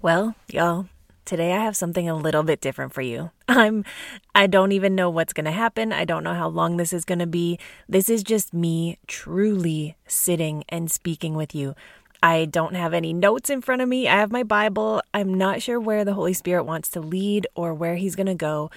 Well, y'all, today I have something a little bit different for you. I'm I don't even know what's going to happen. I don't know how long this is going to be. This is just me truly sitting and speaking with you. I don't have any notes in front of me. I have my Bible. I'm not sure where the Holy Spirit wants to lead or where he's going to go.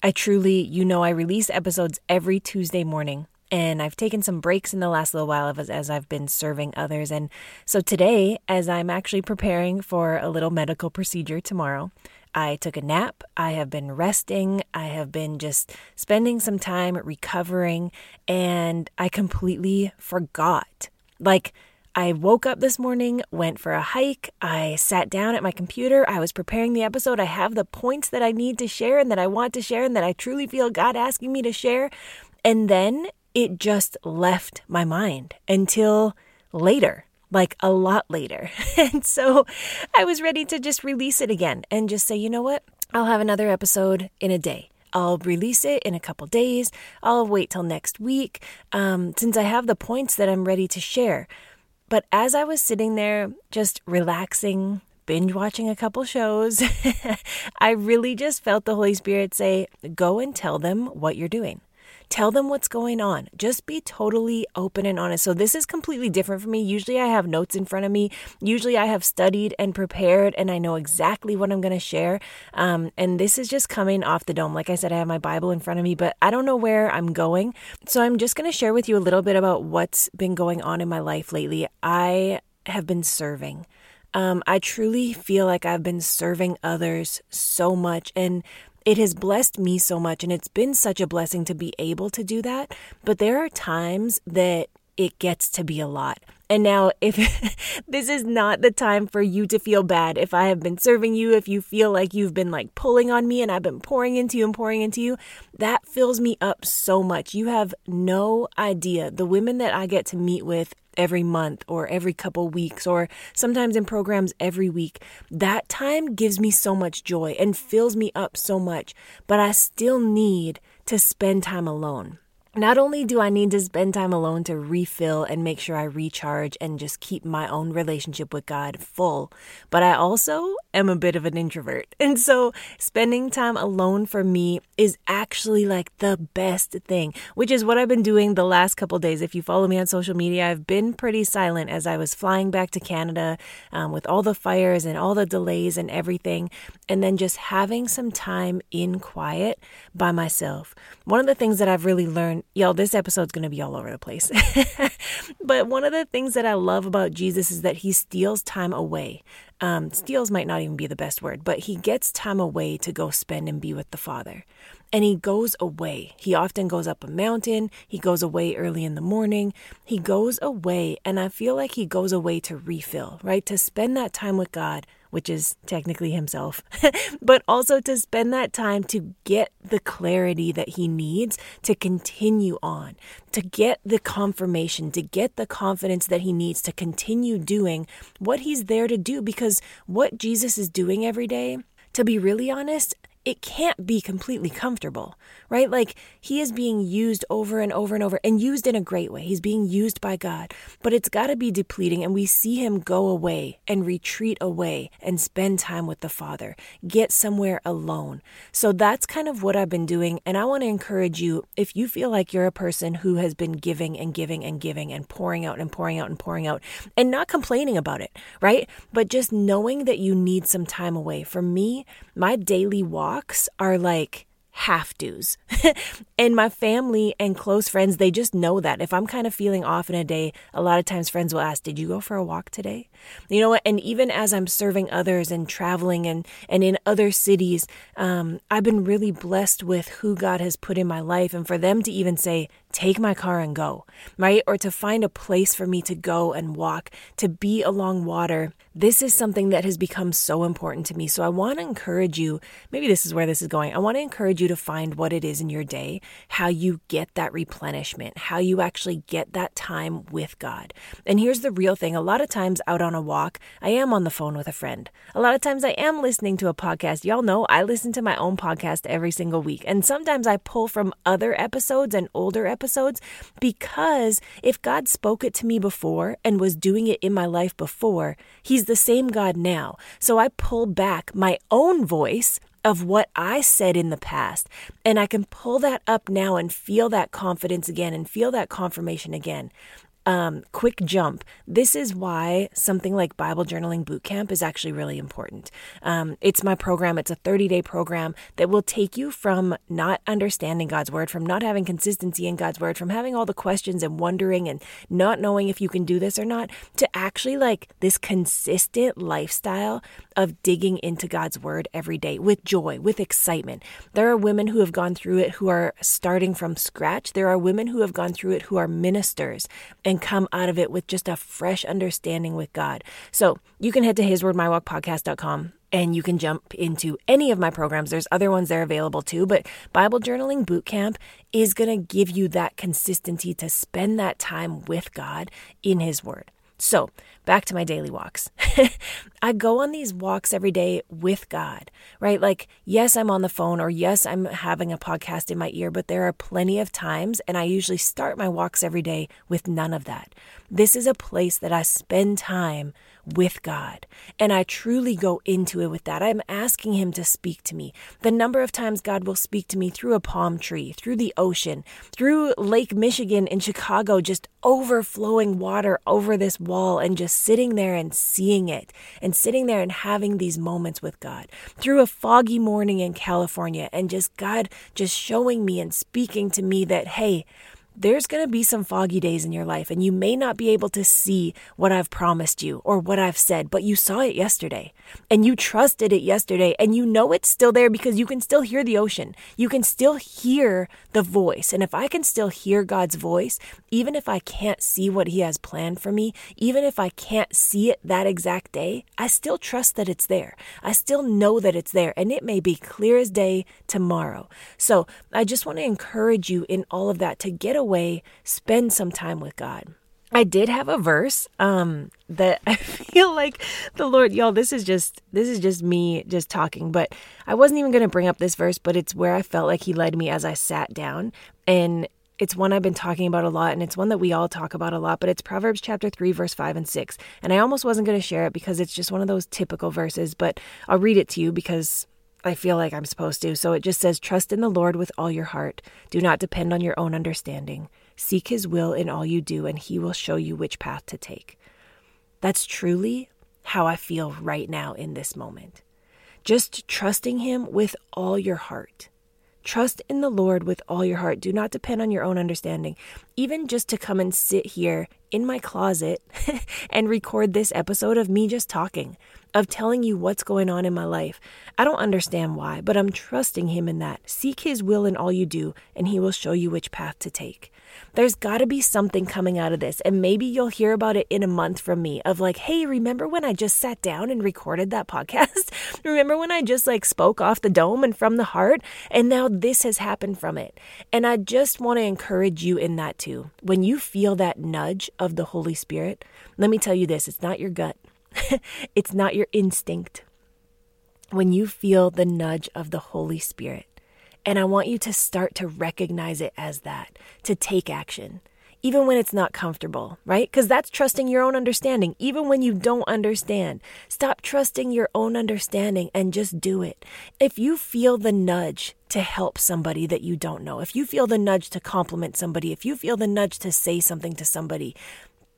I truly, you know, I release episodes every Tuesday morning and I've taken some breaks in the last little while as, as I've been serving others. And so today, as I'm actually preparing for a little medical procedure tomorrow, I took a nap. I have been resting. I have been just spending some time recovering, and I completely forgot. Like, I woke up this morning, went for a hike. I sat down at my computer. I was preparing the episode. I have the points that I need to share and that I want to share and that I truly feel God asking me to share. And then it just left my mind until later, like a lot later. and so I was ready to just release it again and just say, you know what? I'll have another episode in a day. I'll release it in a couple days. I'll wait till next week um, since I have the points that I'm ready to share. But as I was sitting there just relaxing, binge watching a couple shows, I really just felt the Holy Spirit say, Go and tell them what you're doing. Tell them what's going on. Just be totally open and honest. So, this is completely different for me. Usually, I have notes in front of me. Usually, I have studied and prepared, and I know exactly what I'm going to share. Um, and this is just coming off the dome. Like I said, I have my Bible in front of me, but I don't know where I'm going. So, I'm just going to share with you a little bit about what's been going on in my life lately. I have been serving. Um, I truly feel like I've been serving others so much. And it has blessed me so much and it's been such a blessing to be able to do that. But there are times that it gets to be a lot. And now, if this is not the time for you to feel bad, if I have been serving you, if you feel like you've been like pulling on me and I've been pouring into you and pouring into you, that fills me up so much. You have no idea. The women that I get to meet with every month or every couple weeks or sometimes in programs every week. That time gives me so much joy and fills me up so much, but I still need to spend time alone. Not only do I need to spend time alone to refill and make sure I recharge and just keep my own relationship with God full, but I also am a bit of an introvert. And so spending time alone for me is actually like the best thing, which is what I've been doing the last couple days. If you follow me on social media, I've been pretty silent as I was flying back to Canada um, with all the fires and all the delays and everything, and then just having some time in quiet by myself. One of the things that I've really learned y'all, this episode's going to be all over the place. but one of the things that I love about Jesus is that he steals time away. Um, steals might not even be the best word, but he gets time away to go spend and be with the Father. And he goes away. He often goes up a mountain. He goes away early in the morning. He goes away. And I feel like he goes away to refill, right? To spend that time with God which is technically himself, but also to spend that time to get the clarity that he needs to continue on, to get the confirmation, to get the confidence that he needs to continue doing what he's there to do. Because what Jesus is doing every day, to be really honest, it can't be completely comfortable, right? Like he is being used over and over and over and used in a great way. He's being used by God, but it's got to be depleting. And we see him go away and retreat away and spend time with the Father, get somewhere alone. So that's kind of what I've been doing. And I want to encourage you if you feel like you're a person who has been giving and giving and giving and pouring out and pouring out and pouring out and not complaining about it, right? But just knowing that you need some time away. For me, my daily walk walks are like half dues. and my family and close friends, they just know that. If I'm kind of feeling off in a day, a lot of times friends will ask, Did you go for a walk today? You know what? And even as I'm serving others and traveling and, and in other cities, um, I've been really blessed with who God has put in my life. And for them to even say, take my car and go, right? Or to find a place for me to go and walk, to be along water. This is something that has become so important to me. So I want to encourage you, maybe this is where this is going. I want to encourage you to find what it is in your day, how you get that replenishment, how you actually get that time with God. And here's the real thing a lot of times out on on a walk, I am on the phone with a friend. A lot of times I am listening to a podcast. Y'all know I listen to my own podcast every single week. And sometimes I pull from other episodes and older episodes because if God spoke it to me before and was doing it in my life before, He's the same God now. So I pull back my own voice of what I said in the past. And I can pull that up now and feel that confidence again and feel that confirmation again um, quick jump. This is why something like Bible Journaling Bootcamp is actually really important. Um, it's my program, it's a 30 day program that will take you from not understanding God's word, from not having consistency in God's word, from having all the questions and wondering and not knowing if you can do this or not, to actually like this consistent lifestyle of digging into God's word every day with joy, with excitement. There are women who have gone through it who are starting from scratch. There are women who have gone through it who are ministers and come out of it with just a fresh understanding with God. So you can head to hiswordmywalkpodcast.com and you can jump into any of my programs. There's other ones there available too, but Bible Journaling Bootcamp is going to give you that consistency to spend that time with God in His Word. So, back to my daily walks. I go on these walks every day with God, right? Like, yes, I'm on the phone, or yes, I'm having a podcast in my ear, but there are plenty of times, and I usually start my walks every day with none of that. This is a place that I spend time with God. And I truly go into it with that. I'm asking Him to speak to me. The number of times God will speak to me through a palm tree, through the ocean, through Lake Michigan in Chicago, just overflowing water over this wall, and just sitting there and seeing it, and sitting there and having these moments with God. Through a foggy morning in California, and just God just showing me and speaking to me that, hey, there's going to be some foggy days in your life, and you may not be able to see what I've promised you or what I've said, but you saw it yesterday and you trusted it yesterday, and you know it's still there because you can still hear the ocean. You can still hear the voice. And if I can still hear God's voice, even if I can't see what He has planned for me, even if I can't see it that exact day, I still trust that it's there. I still know that it's there, and it may be clear as day tomorrow. So I just want to encourage you in all of that to get away, spend some time with God. I did have a verse um that I feel like the Lord y'all this is just this is just me just talking but I wasn't even going to bring up this verse but it's where I felt like he led me as I sat down and it's one I've been talking about a lot and it's one that we all talk about a lot but it's Proverbs chapter 3 verse 5 and 6 and I almost wasn't going to share it because it's just one of those typical verses but I'll read it to you because I feel like I'm supposed to. So it just says, Trust in the Lord with all your heart. Do not depend on your own understanding. Seek his will in all you do, and he will show you which path to take. That's truly how I feel right now in this moment. Just trusting him with all your heart. Trust in the Lord with all your heart. Do not depend on your own understanding. Even just to come and sit here in my closet and record this episode of me just talking, of telling you what's going on in my life. I don't understand why, but I'm trusting Him in that. Seek His will in all you do, and He will show you which path to take. There's got to be something coming out of this. And maybe you'll hear about it in a month from me of like, hey, remember when I just sat down and recorded that podcast? remember when I just like spoke off the dome and from the heart? And now this has happened from it. And I just want to encourage you in that too. When you feel that nudge of the Holy Spirit, let me tell you this it's not your gut, it's not your instinct. When you feel the nudge of the Holy Spirit, and I want you to start to recognize it as that, to take action, even when it's not comfortable, right? Because that's trusting your own understanding, even when you don't understand. Stop trusting your own understanding and just do it. If you feel the nudge to help somebody that you don't know, if you feel the nudge to compliment somebody, if you feel the nudge to say something to somebody,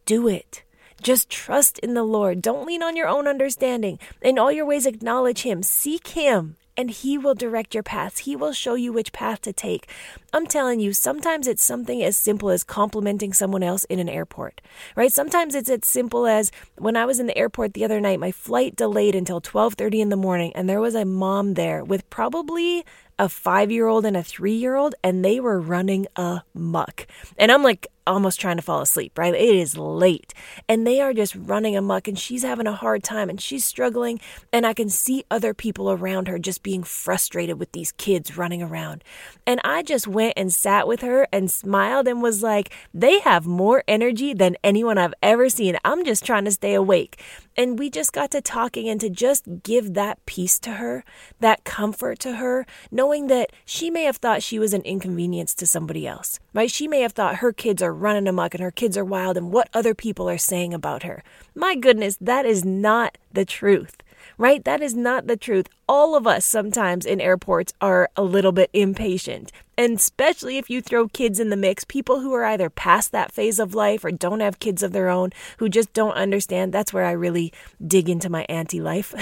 do it. Just trust in the Lord. Don't lean on your own understanding. In all your ways, acknowledge Him. Seek Him and He will direct your paths. He will show you which path to take. I'm telling you, sometimes it's something as simple as complimenting someone else in an airport, right? Sometimes it's as simple as when I was in the airport the other night, my flight delayed until 12:30 in the morning, and there was a mom there with probably a five year old and a three year old, and they were running a muck. And I'm like, almost trying to fall asleep, right? It is late and they are just running amok and she's having a hard time and she's struggling. And I can see other people around her just being frustrated with these kids running around. And I just went and sat with her and smiled and was like, they have more energy than anyone I've ever seen. I'm just trying to stay awake. And we just got to talking and to just give that peace to her, that comfort to her, knowing that she may have thought she was an inconvenience to somebody else, right? She may have thought her kids are running amok and her kids are wild and what other people are saying about her. My goodness, that is not the truth right? That is not the truth. All of us sometimes in airports are a little bit impatient. And especially if you throw kids in the mix, people who are either past that phase of life or don't have kids of their own, who just don't understand. That's where I really dig into my auntie life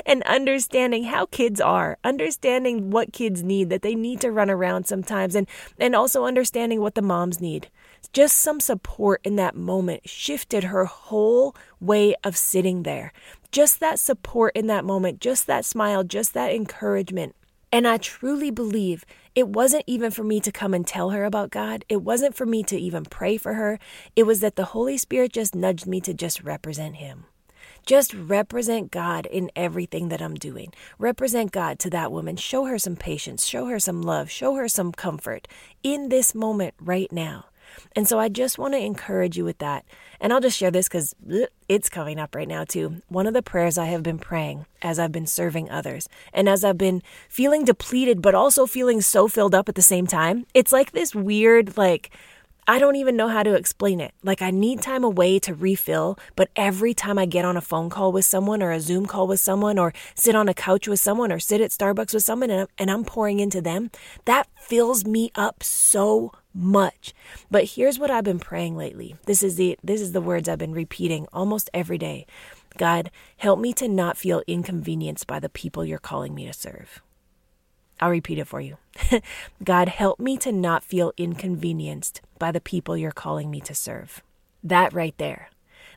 and understanding how kids are, understanding what kids need, that they need to run around sometimes, and, and also understanding what the moms need. Just some support in that moment shifted her whole way of sitting there. Just that support in that moment, just that smile, just that encouragement. And I truly believe it wasn't even for me to come and tell her about God. It wasn't for me to even pray for her. It was that the Holy Spirit just nudged me to just represent Him. Just represent God in everything that I'm doing. Represent God to that woman. Show her some patience. Show her some love. Show her some comfort in this moment right now. And so I just want to encourage you with that. And I'll just share this because it's coming up right now, too. One of the prayers I have been praying as I've been serving others and as I've been feeling depleted, but also feeling so filled up at the same time, it's like this weird, like, I don't even know how to explain it. Like, I need time away to refill, but every time I get on a phone call with someone or a Zoom call with someone or sit on a couch with someone or sit at Starbucks with someone and I'm, and I'm pouring into them, that fills me up so much. But here's what I've been praying lately. This is the this is the words I've been repeating almost every day. God, help me to not feel inconvenienced by the people you're calling me to serve. I'll repeat it for you. God, help me to not feel inconvenienced by the people you're calling me to serve. That right there.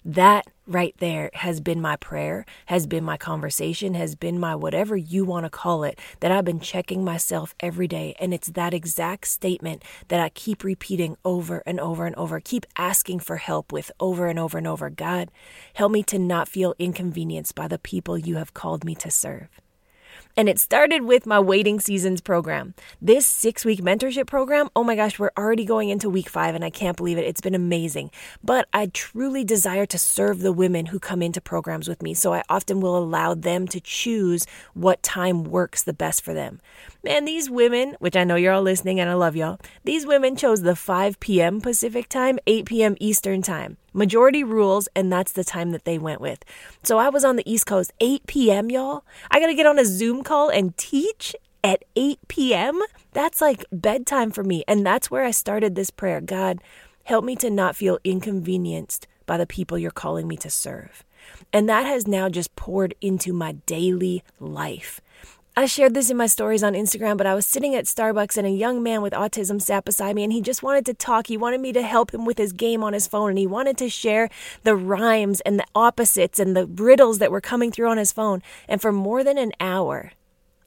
That right there has been my prayer, has been my conversation, has been my whatever you want to call it, that I've been checking myself every day. And it's that exact statement that I keep repeating over and over and over, keep asking for help with over and over and over. God, help me to not feel inconvenienced by the people you have called me to serve. And it started with my waiting seasons program. This six week mentorship program, oh my gosh, we're already going into week five and I can't believe it. It's been amazing. But I truly desire to serve the women who come into programs with me. So I often will allow them to choose what time works the best for them. Man, these women, which I know you're all listening and I love y'all, these women chose the 5 p.m. Pacific time, 8 p.m. Eastern time. Majority rules, and that's the time that they went with. So I was on the East Coast, 8 p.m., y'all. I got to get on a Zoom call and teach at 8 p.m. That's like bedtime for me. And that's where I started this prayer God, help me to not feel inconvenienced by the people you're calling me to serve. And that has now just poured into my daily life. I shared this in my stories on Instagram, but I was sitting at Starbucks and a young man with autism sat beside me and he just wanted to talk. He wanted me to help him with his game on his phone and he wanted to share the rhymes and the opposites and the riddles that were coming through on his phone. And for more than an hour,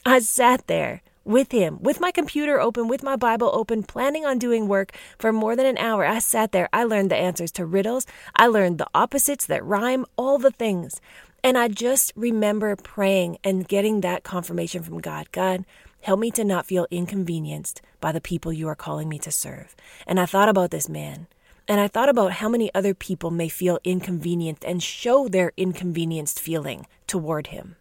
I sat there with him, with my computer open, with my Bible open, planning on doing work for more than an hour. I sat there. I learned the answers to riddles. I learned the opposites that rhyme, all the things. And I just remember praying and getting that confirmation from God God, help me to not feel inconvenienced by the people you are calling me to serve. And I thought about this man. And I thought about how many other people may feel inconvenienced and show their inconvenienced feeling toward him,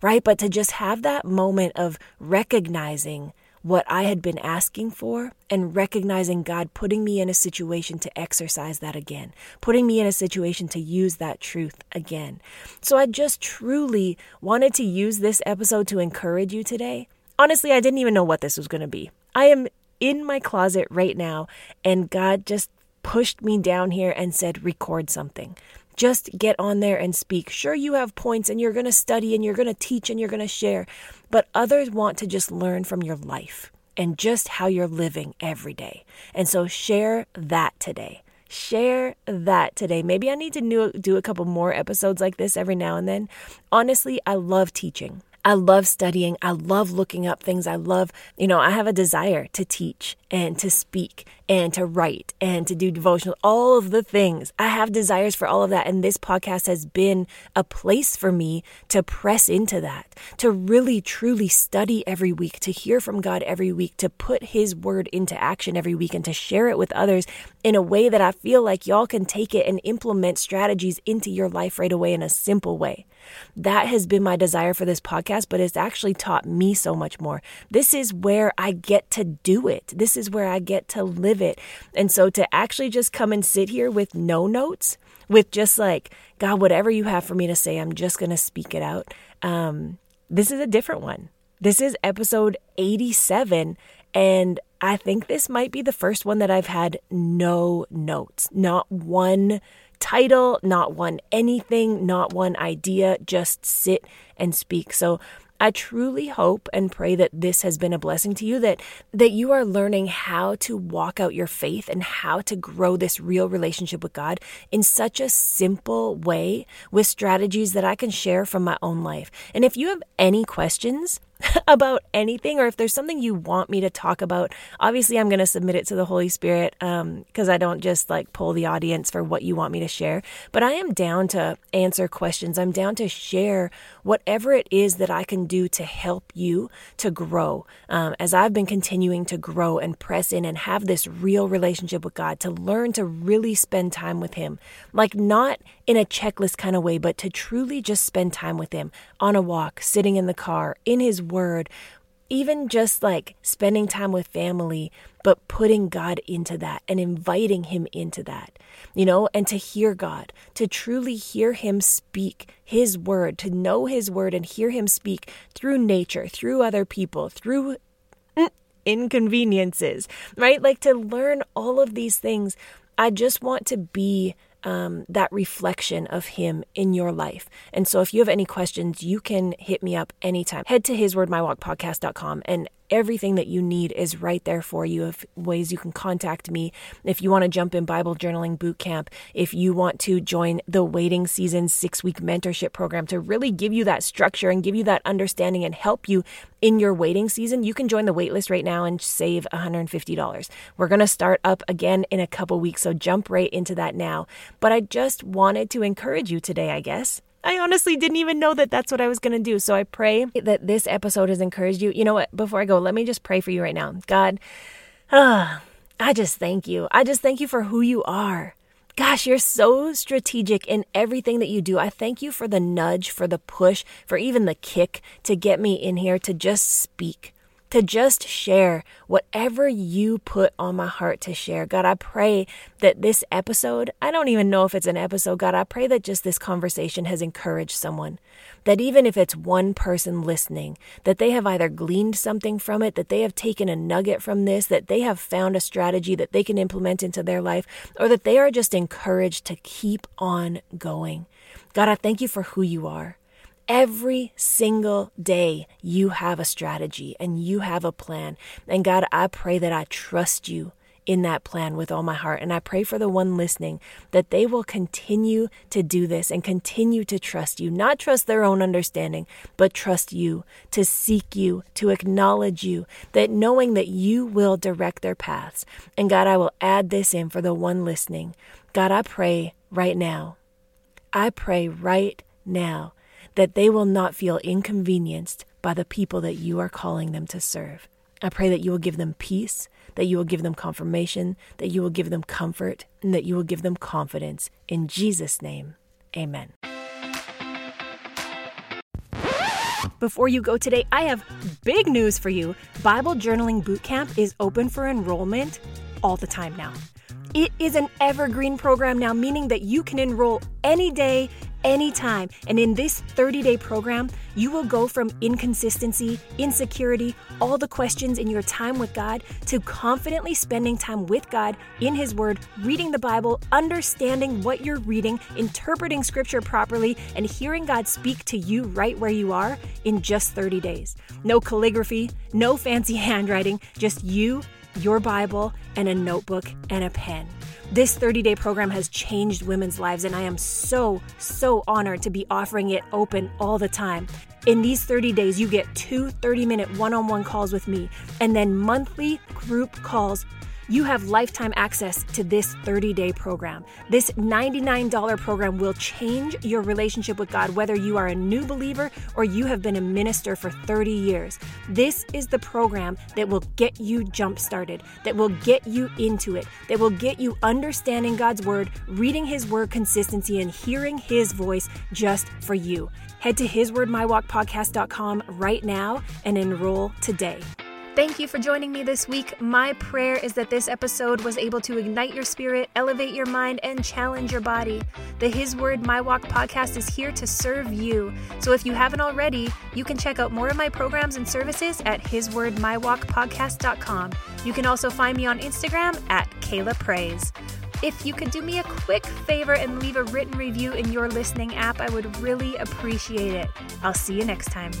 right? But to just have that moment of recognizing what I had been asking for and recognizing God putting me in a situation to exercise that again, putting me in a situation to use that truth again. So I just truly wanted to use this episode to encourage you today. Honestly, I didn't even know what this was going to be. I am in my closet right now, and God just pushed me down here and said, record something. Just get on there and speak. Sure, you have points and you're going to study and you're going to teach and you're going to share, but others want to just learn from your life and just how you're living every day. And so share that today. Share that today. Maybe I need to do a couple more episodes like this every now and then. Honestly, I love teaching. I love studying. I love looking up things. I love, you know, I have a desire to teach and to speak and to write and to do devotional, all of the things. I have desires for all of that. And this podcast has been a place for me to press into that, to really truly study every week, to hear from God every week, to put His word into action every week, and to share it with others in a way that I feel like y'all can take it and implement strategies into your life right away in a simple way. That has been my desire for this podcast, but it's actually taught me so much more. This is where I get to do it. This is where I get to live it. And so to actually just come and sit here with no notes, with just like, God, whatever you have for me to say, I'm just going to speak it out. Um, this is a different one. This is episode 87. And I think this might be the first one that I've had no notes, not one title, not one anything, not one idea, just sit and speak. So I truly hope and pray that this has been a blessing to you that that you are learning how to walk out your faith and how to grow this real relationship with God in such a simple way with strategies that I can share from my own life. And if you have any questions, about anything or if there's something you want me to talk about, obviously I'm going to submit it to the Holy Spirit because um, I don't just like poll the audience for what you want me to share. But I am down to answer questions. I'm down to share whatever it is that I can do to help you to grow. Um, as I've been continuing to grow and press in and have this real relationship with God, to learn to really spend time with Him, like not in a checklist kind of way, but to truly just spend time with Him on a walk, sitting in the car, in His Word, even just like spending time with family, but putting God into that and inviting Him into that, you know, and to hear God, to truly hear Him speak His Word, to know His Word and hear Him speak through nature, through other people, through mm, inconveniences, right? Like to learn all of these things. I just want to be um, that reflection of Him in your life. And so, if you have any questions, you can hit me up anytime. Head to hiswordmywalkpodcast.com and everything that you need is right there for you of ways you can contact me. If you want to jump in bible journaling boot camp if you want to join the waiting season six week mentorship program to really give you that structure and give you that understanding and help you in your waiting season you can join the waitlist right now and save $150 we're going to start up again in a couple weeks so jump right into that now. But i just wanted to encourage you today i guess I honestly didn't even know that that's what I was going to do. So I pray that this episode has encouraged you. You know what? Before I go, let me just pray for you right now. God, I just thank you. I just thank you for who you are. Gosh, you're so strategic in everything that you do. I thank you for the nudge, for the push, for even the kick to get me in here to just speak to just share whatever you put on my heart to share. God, I pray that this episode, I don't even know if it's an episode, God, I pray that just this conversation has encouraged someone. That even if it's one person listening, that they have either gleaned something from it, that they have taken a nugget from this, that they have found a strategy that they can implement into their life, or that they are just encouraged to keep on going. God, I thank you for who you are. Every single day, you have a strategy and you have a plan. And God, I pray that I trust you in that plan with all my heart. And I pray for the one listening that they will continue to do this and continue to trust you, not trust their own understanding, but trust you, to seek you, to acknowledge you, that knowing that you will direct their paths. And God, I will add this in for the one listening. God, I pray right now. I pray right now that they will not feel inconvenienced by the people that you are calling them to serve. I pray that you will give them peace, that you will give them confirmation, that you will give them comfort, and that you will give them confidence. In Jesus' name, amen. Before you go today, I have big news for you. Bible Journaling Bootcamp is open for enrollment all the time now. It is an evergreen program now, meaning that you can enroll any day, anytime. And in this 30 day program, you will go from inconsistency, insecurity, all the questions in your time with God to confidently spending time with God in His Word, reading the Bible, understanding what you're reading, interpreting Scripture properly, and hearing God speak to you right where you are in just 30 days. No calligraphy, no fancy handwriting, just you your Bible, and a notebook and a pen. This 30 day program has changed women's lives, and I am so, so honored to be offering it open all the time. In these 30 days, you get two 30 minute one on one calls with me, and then monthly group calls you have lifetime access to this 30 day program. This $99 program will change your relationship with God, whether you are a new believer or you have been a minister for 30 years. This is the program that will get you jump started, that will get you into it, that will get you understanding God's word, reading His word consistency, and hearing His voice just for you. Head to hiswordmywalkpodcast.com right now and enroll today. Thank you for joining me this week. My prayer is that this episode was able to ignite your spirit, elevate your mind, and challenge your body. The His Word My Walk podcast is here to serve you. So if you haven't already, you can check out more of my programs and services at hiswordmywalkpodcast.com. You can also find me on Instagram at Kaela Praise. If you could do me a quick favor and leave a written review in your listening app, I would really appreciate it. I'll see you next time.